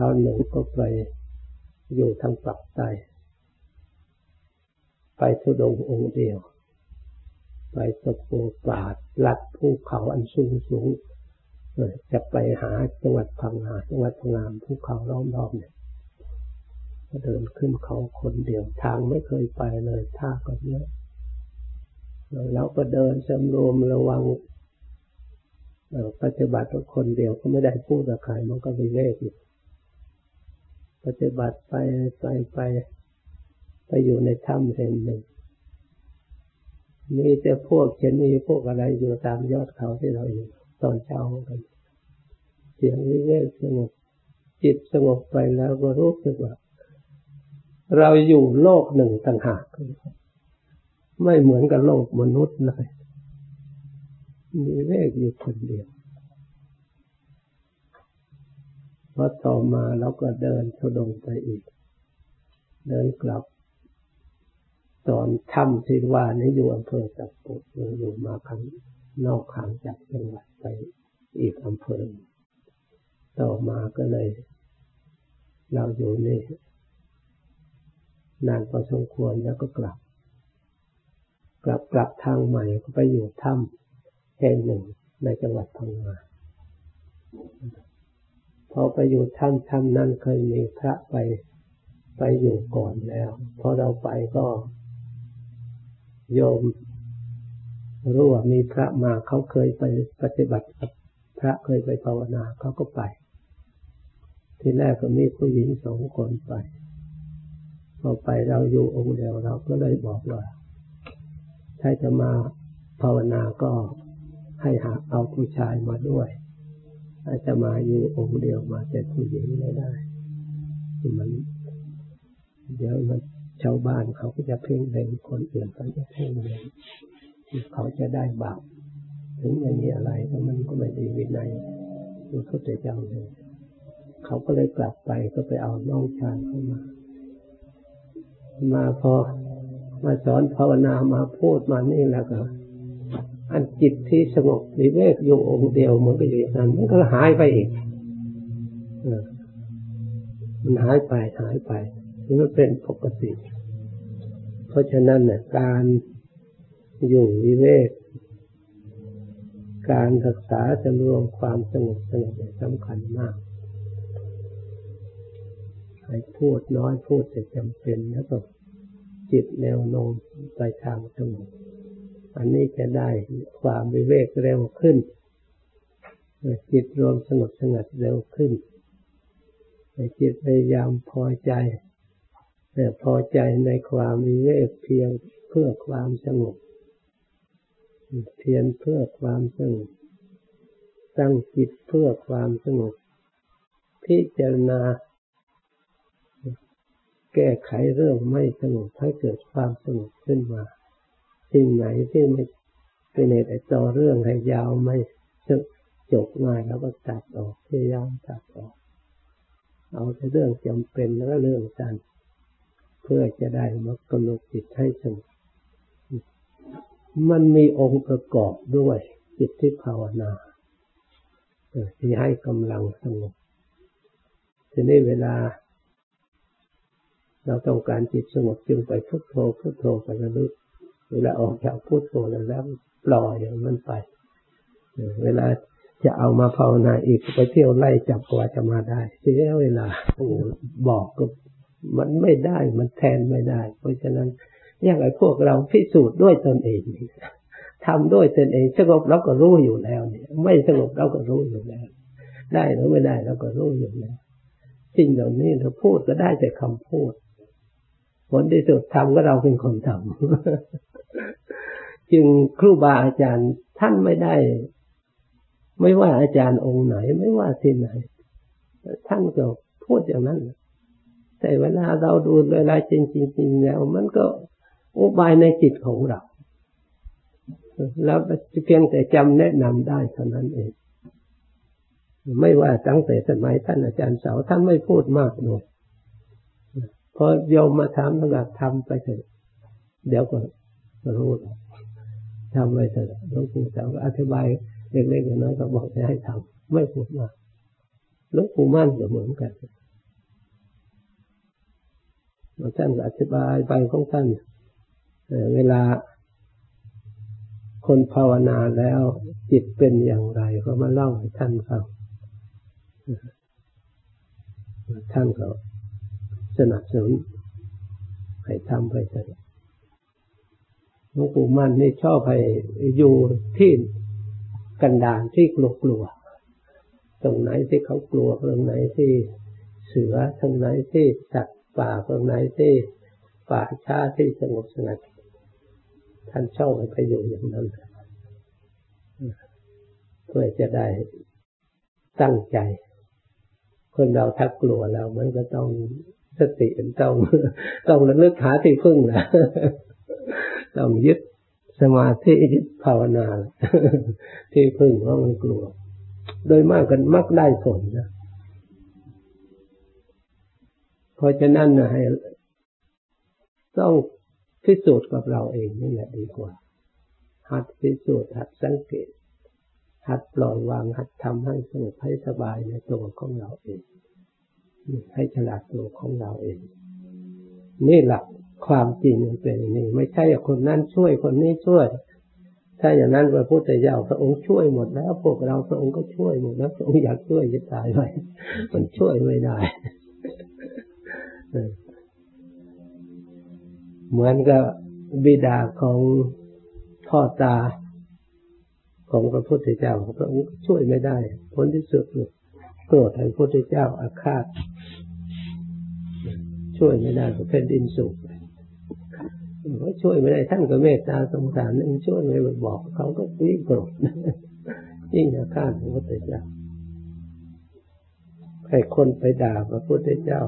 คราวหนึ่งก็ไปอยู่ทางปักใต้ไปทุดงองค์เดียว ไปสะโปปาดลัดภูเขาอันสูงสูงจะไปหาจังหวัดพังงาจังหวัดพังงาภูเขาล้อมรอบเนี่ยก็เดินขึ้นเขาคนเดียวทางไม่เคยไปเลยท่าก็เยอะเราก็เดินสำรวมระวังปฏิบัติคนเดียวก็ไม่ได้พูดกับใครมันก็มีเลขอยู่ ฏิบัติไปไปไปไปอยู่ในถ้ำแห่งหนึ่ง มีแต่พวกเช่นมีพวกอะไรอยู่ตามยอดเขาที่เราอยู่ตอนเช้ากัน เสียงวิเวกสงบจิตสงบไปแล้วก็รู้สึกว่า เราอยู่โลกหนึ่งต่างหาก ไม่เหมือนกับโลกมนุษย์เลยมีเวกอยู่คนเดียว พอต่อมาเราก็เดินทุดงไปอีก เดินกลับ ตอนถ้ำที่ว่านี้อยู่อำเภอสักปุอยู่มาครั้งนอกขังจากจังหวัดไปอีกอำเภอ ต่อมาก็เลย เราอยู่นี่นานพอสมควรแล้วก็กลับ กลับกลับทางใหม่ก็ไปอยู่ถ้ำแห่งหนึ่งในจังหวัดพังงา พอไปอยู่ถ้ำถ้ำนั้นเคยมีพระไปไปอยู่ก่อนแล้วพอเราไปก็โยมรู้ว่ามีพระมาเขาเคยไปปฏิบัติกับพระเคยไปภาวนาเขาก็ไป ที่แรกก็มีผู้หญิงสองคนไปพอไปเราอยู่องค์เดียวเราก็เลยบอกว่าถ้าจะมาภาวนาก็ให้หาเอาผู้ชายมาด้วย ถ้าจะมาอยู่องค์เดียวมาแต่ผู้หญิงไม่ได้มันเดี๋ยวมันชาวบ้านเขาก็จะเพ่งเล็งคนอื่นเขาจะเพ่งเล็งเขาจะได้บาปถึงไม่มีอะไรก็มันก็ไม่ดีวินัยดูเขาจะเจ้าเลยเขาก็เลยกลับไปก็ไปเอาน้องชายเข้ามา มาพอมาสอนภาวนามาพูดมานี่แล้วก็ อันจิตที่สงบวิเวกอยู่องค์เดียวมันก็อยู่อย่างนั้นมันก็หายไปอีกมันหายไปหายไปนี่มันเป็นปกติ เพราะฉะนั้นเนี่ยการอยู่วิเวก การศึกษาจะรวมความสงบสงบสำคัญมากให้พูดน้อยพูดแต่จำเป็นแล้วก็จิตแนวโน้มไปทางสงบ อันนี้จะได้ความวิเวกเร็วขึ้น จิตรวมสงบสงัดเร็วขึ้นจิตพยายามพอใจแต่พอใจในความวิเวกเพียงเพื่อความสงบเพียงเพื่อความสงบตั้งจิตเพื่อความสงบพิจารณาแก้ไขเรื่องไม่สงบให้เกิดความสงบขึ้นมา สิ่งไหนที่ไม่เป็นเหตุต่อเรื่องให้ยาวไม่จบง่ายแล้วก็ตัดออกพยายามตัดออก เอาแต่เรื่องจำเป็นแล้วเรื่องสั้นเพื่อจะได้มากำหนดจิตให้สงบมันมีองค์ประกอบด้วย จิตที่ภาวนาที่ให้กำลังสงบทีนี้เวลา เราต้องการจิตสงบจึงไปพุทโธพุทโธไประลึก เวลาออกจากพุทโธแล้วแล้วปล่อยมันไป เวลาจะเอามาภาวนาอีกไปเที่ยวไล่จับกว่าจะมาได้ทีนี้เวลาบอกก็มันไม่ได้มันแทนไม่ได้ เพราะฉะนั้นอย่างไรพวกเราพิสูจน์ด้วยตนเองทำด้วยตนเองสงบเราก็รู้อยู่แล้วเนี่ยไม่สงบเราก็รู้อยู่แล้ว ได้หรือไม่ได้เราก็รู้อยู่แล้วสิ่งเหล่านี้เราพูดก็ได้แต่คำพูด ผลที่สุดทำก็เราเป็นคนทำจึงครูบาอาจารย์ท่านไม่ได้ ไม่ว่าอาจารย์องค์ไหน ไม่ว่าที่ไหน ท่านก็พูดอย่างนั้น แต่เวลาเราดูเวลาจริงจริงแล้ว มันก็อุบายในจิตของเรา แล้วเพียงแต่จำแนะนำได้เท่านั้นเอง ไม่ว่าตั้งแต่สมัยท่านอาจารย์เสาท่านไม่พูดมากเลย พอโยมมาถามก็ทำไปเถอะเดี๋ยวก็รู้ทำไปเถอะหลวงปู่สาวอธิบายเล็กๆน้อยๆก็บอกให้ทำไม่พูดมากหลวงปู่มั่นก็เหมือนกันท่านอธิบายไปของท่านเวลาคนภาวนาแล้วจิตเป็นอย่างไรก็มาเล่าให้ท่านฟังท่านก็ สนับสนุนให้ทำไปเถอะหลวงปู่มั่นนี่ชอบให้อยู่ที่กันดานที่กลัวกลัวตรงไหนที่เขากลัวตรงไหนที่เสือตรงไหนที่สัตว์ป่าตรงไหนที่ป่าช้าที่สงบสงัดท่านชอบให้ไปอยู่อย่างนั้นเพื่อจะได้ตั้งใจ คนเราถ้ากลัวแล้วมันก็ต้อง สติต้องต้องระลึกหาที่พึ่งนะต้องยึดสมาธิยึดภาวนาที่พึ่งเพราะมันกลัว โดยมากกันมักได้ผลนะเพราะฉะนั้นนะให้ต้องพิสูจน์กับเราเองนี่แหละดีกว่า หัดพิสูจน์หัดสังเกต หัดปล่อยวางหัดทำให้สงบให้สบายในตัวของเราเอง ให้ฉลาดตัวของเราเอง นี่หลักความจริงเป็นอย่างนี้ ไม่ใช่คนนั้นช่วยคนนี้ช่วย ถ้าอย่างนั้นพระพุทธเจ้าพระองค์ช่วยหมดแล้วพวกเราพระองค์ก็ช่วยหมดแล้วพระองค์อยากช่วยจะตายไปมันช่วยไม่ได้เหมือนกับบิดาของพ่อตาของพระพุทธเจ้าพระองค์ช่วยไม่ได้ ผลที่สุดโกรธให้พระพุทธเจ้าอาฆาต ช่วยไม่ได้เพราะแผ่นดินสุกเขาช่วยไม่ได้ท่านก็เมตตาสงสารนั่นช่วยไม่บอก เขาก็ยิ่งโกรธยิ่งอาฆาตพระพุทธเจ้าให้คนไปด่าพระพุทธเจ้า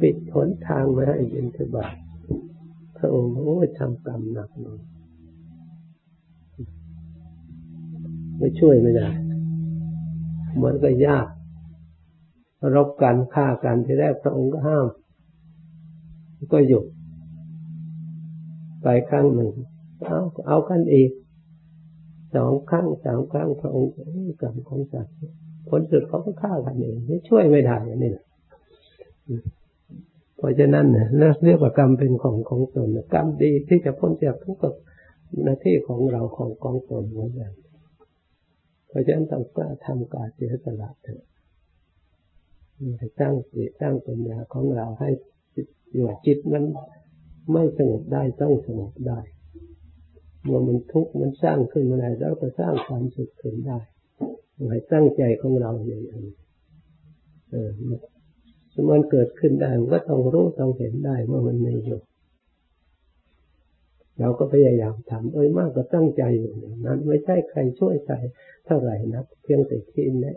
ปิดหนทางมาให้ยินทบาทพระองค์โอ้ทำกรรมหนักหน่อยไม่ช่วยไม่ได้เหมือนกับยากรบกันฆ่ากันที่แรกพระองค์ก็ห้าม ก็หยุด ไปครั้งหนึ่ง เอาเอากันอีกสองครั้งสามครั้งพระองค์กรรมของสัตว์ผลสุดเขาก็ฆ่ากันเองไม่ช่วยไม่ได้นี่แหละเพราะฉะนั้นเนี่ยเรียกว่ากรรมเป็นของของตนกรรมดีที่จะพ้นจากทุกข์หน้าที่ของเราของกองตนเหมือนกันเพราะฉะนั้นต้องกล้าทำการเสียสละเถอะตั้งสติตั้งปัญญาของเราให้ อยู่จิตนั้นไม่สงบได้ต้องสงบได้เมื่อมันทุกข์มันสร้างขึ้นมาได้แล้วก็สร้างความสุขขึ้นได้ให้ตั้งใจของเราอย่างนี้เออมันเกิดขึ้นได้มันก็ต้องรู้ต้องเห็นได้ว่ามันไม่อยู่เราก็พยายามทำโดยมากก็ตั้งใจอยู่นั้น ไม่ใช่ใครช่วยใครเท่าไหร่นะเพียงแต่คิดนะ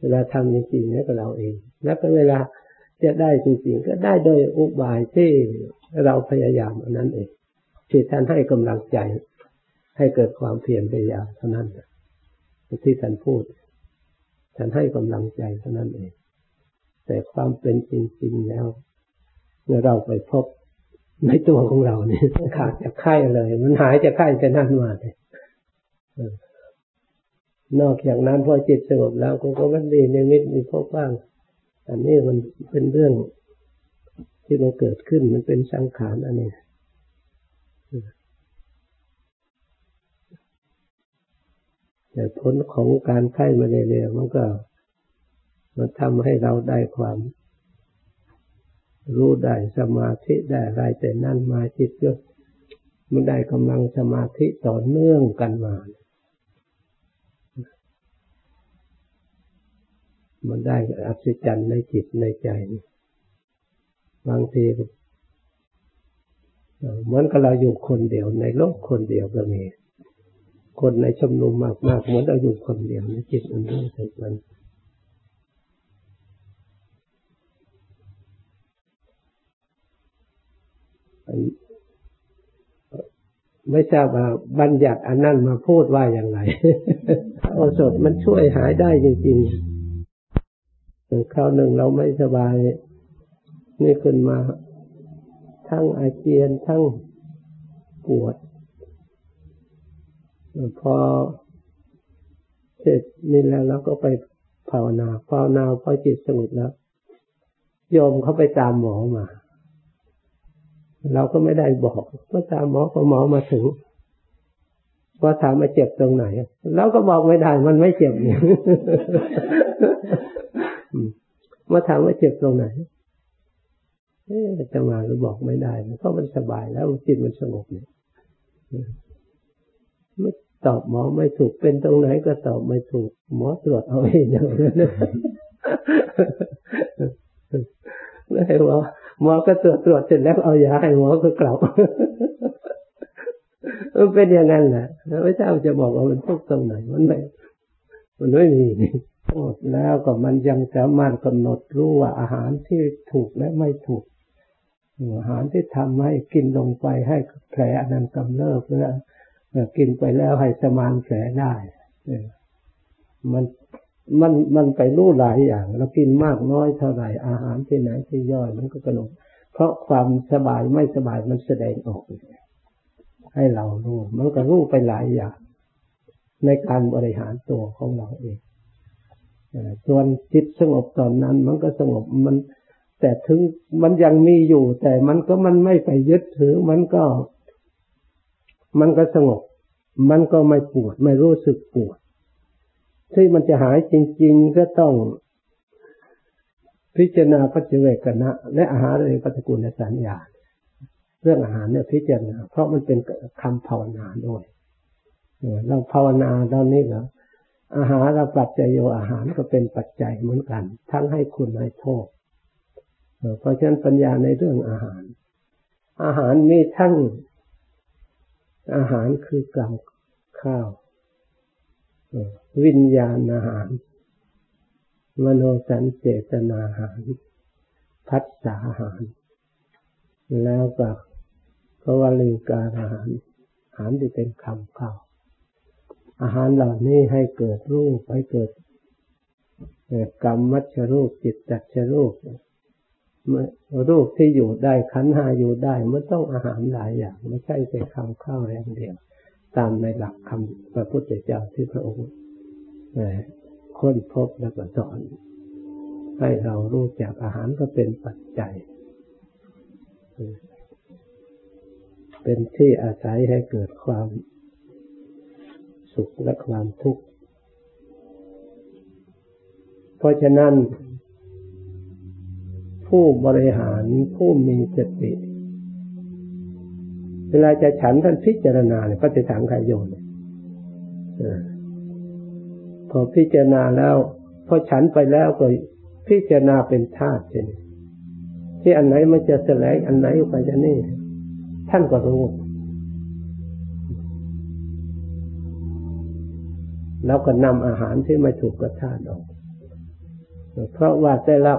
เวลาทำจริงๆนี่ก็เราเอง แล้วก็เวลา จะได้จริงๆก็ได้โดยอุบายที่เราพยายามอันนั้นเองที่ท่านให้กำลังใจ ให้เกิดความเพียรพยายามเท่านั้นที่ท่านพูดท่านให้กำลังใจเท่านั้นเอง แต่ความเป็นจริงๆแล้วเมื่อเราไปพบในตัวของเราเนี่ยขาดจากไข้เลย มันหายจากไข้จะนั่นมาเลยนอกจากนั้นพอจิตสงบแล้วก็มันดีในมิตมีพบบ้าง อันนี้มันเป็นเรื่องที่มันเกิดขึ้นมันเป็นสังขารอันนี้แต่ผลของการไข้มาเรื่อยๆมันก็มันทำให้เราได้ความรู้ได้สมาธิได้อะไรแต่นั่นมาจิตก็มันได้กำลังสมาธิต่อเนื่องกันมา มันได้อัศจรรย์ในจิตในใจบางทีเหมือนกับเราอยู่คนเดียวในโลกคนเดียวก็มี คนในชุมนุมมากๆเหมือนเราอยู่คนเดียวในจิตมันรู้สึกมันไม่ทราบว่าบัญญัติอันนั้นมาพูดว่าอย่างไรโอสถมันช่วยหายได้จริงๆ คราวหนึ่งเราไม่สบายนี่ขึ้นมา ทั้งอาเจียนทั้งปวด พอเสร็จนี่แล้วเราก็ไปภาวนาภาวนาพอจิตสงบแล้วโยมเขาไปตามหมอมา เราก็ไม่ได้บอกเมื่อตามหมอพอหมอมาถึงว่าถามมาเจ็บตรงไหนเราก็บอกไม่ได้มันไม่เจ็บเนี่ย มาถามว่าเจ็บตรงไหนเอ๊ะจะมาหรือบอกไม่ได้เพราะมันสบายแล้วจิตมันสงบเนี่ยไม่ตอบหมอไม่ถูกเป็นตรงไหนก็ตอบไม่ถูก หมอตรวจเอาเองอย่างนั้นเลยหมอหมอก็ตรวจตรวจเสร็จแล้วเอายาให้หมอก็กลับมันเป็นอย่างนั้นแหละแล้วพระเจ้าจะบอกว่ามันทุกตรงไหนมันไม่มันไม่มี หมดแล้วก็มันยังสามารถกำหนดรู้ว่าอาหารที่ถูกและไม่ถูก อาหารที่ทำให้กินลงไปให้แผลอนั้นกำเริบแล้วกินไปแล้วให้สมานแผลได้มันมันมันไปรู้หลายอย่างเรากินมากน้อยเท่าไหร่อาหารที่ไหนที่ย่อยมันก็กระโดดเพราะความสบายไม่สบายมันแสดงออก ให้เรารู้มันก็รู้ไปหลายอย่าง ในการบริหารตัวของเราเอง ส่วนจิตสงบตอนนั้น มันก็สงบมัน แต่ถึงมันยังมีอยู่ แต่มันก็มันไม่ไปยึดถือ มันก็ มันก็สงบ มันก็ไม่ปวด ไม่รู้สึกปวด ที่มันจะหายจริง ๆ ก็ต้องพิจารณาปัจเจกนะและอาหารในปฏิกูลสัญญา เรื่องอาหารเนี่ยพิจารณา เพราะมันเป็นคำภาวนาด้วยเราภาวนาตอนนี้เหรอ อาหารเราปัจจัยโยอาหารก็เป็นปัจจัยเหมือนกัน ทั้งให้คุณให้โทษเพราะฉะนั้นปัญญาในเรื่องอาหาร อาหารมีทั้งอาหารคือกรรมข้าว วิญญาณอาหาร มโนสัญเจตนาอาหาร พัฒสาอาหาร แล้วก็พวลิการอาหารอาหารที่เป็นคำข้าว อาหารเหล่านี้ให้เกิดรูปให้เกิดกรรมมัชรูปจิตจัชรูปรูปที่อยู่ได้ขันหาอยู่ได้มันต้องอาหารหลายอย่าง ไม่ใช่แต่คำข้าวอย่างเดียว ตามในหลักคำพระพุทธเจ้าที่พระองค์ค้นพบและก็สอน ให้เรารู้จักอาหารก็เป็นปัจจัย เป็นที่อาศัยให้เกิดความ สุขและความทุกข์ เพราะฉะนั้น ผู้บริหารผู้มีสติ เวลาจะฉันท่านพิจารณาเนี่ยก็จะถามใครโยนพอพิจารณาแล้ว พอฉันไปแล้วก็พิจารณาเป็นธาตุเช่นที่อันไหนมันจะแสลงอันไหนไปจะนี่ ท่านก็รู้ แล้วก็นำอาหารที่ไม่ถูกกระทานออก เพราะว่าแต่ละ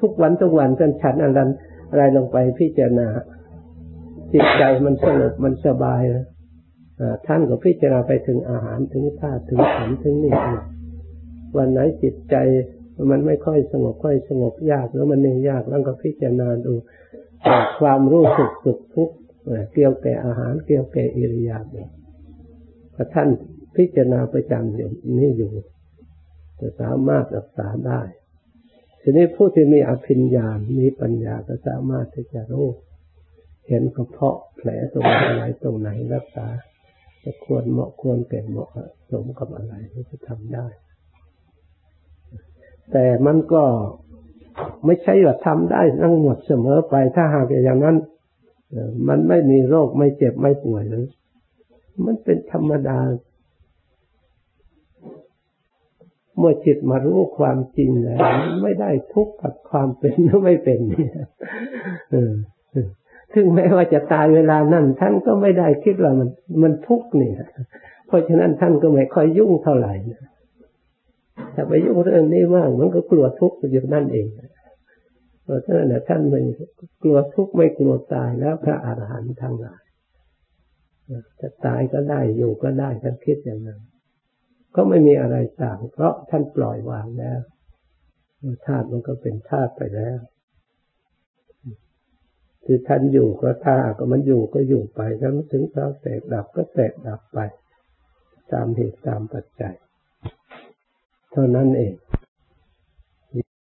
ทุกวันทุกวันท่านฉันอะไรอะไรลงไปพิจารณา จิตใจมันสงบมันสบายนะท่านก็พิจารณาไปถึงอาหารถึงธาตุถึงขันถึงนี่วันไหนจิตใจมันไม่ค่อยสงบค่อยสงบยากแล้วมันนี่ยากแล้วก็พิจารณาดูความรู้สึกสุขทุกข์เกี่ยวแก่อาหารเกี่ยวแก่อิริยาบถพระท่าน พิจารณาประจำอย่างนี้อยู่ จะสามารถรักษาได้ ทีนี้ผู้ที่มีอภิญญา มีปัญญาก็สามารถที่จะรู้เห็นกระเพาะแผลตรงไหนตรงไหนรักษา จะควรเหมาะควรแก่เหมาะสมกับอะไรที่จะทำได้ แต่มันก็ไม่ใช่ว่าทำได้ทั้งหมดเสมอไป ถ้าหากอย่างนั้นมันไม่มีโรคไม่เจ็บไม่ป่วยเลยมันเป็นธรรมดา เมื่อจิตมารู้ความจริงแล้วไม่ได้ทุกข์กับความเป็นหรือไม่เป็นเนี่ยถึงแม้ว่าจะตายเวลานั้นท่านก็ไม่ได้คิดว่ามันมันทุกข์เนี่ย เพราะฉะนั้นท่านก็ไม่ค่อยยุ่งเท่าไหร่นะถ้าไปยุ่งเรื่องนี้มากมันก็กลัวทุกข์อยู่นั่นเองเพราะฉะนั้นท่านไม่กลัวทุกข์ไม่กลัวตายแล้วพระอาหารหันต์ทั้งหลายจะตายก็ได้อยู่ก็ได้ท่านคิดอย่างนั้น ก็ไม่มีอะไรต่าง เพราะท่านปล่อยวางแล้วธาตุมันก็เป็นธาตุไปแล้วคือท่านอยู่ก็ท่าก็มันอยู่ก็อยู่ไปแล้วถึงเราแตกดับก็แตกดับไป ตามเหตุตามปัจจัย เท่านั้นเอง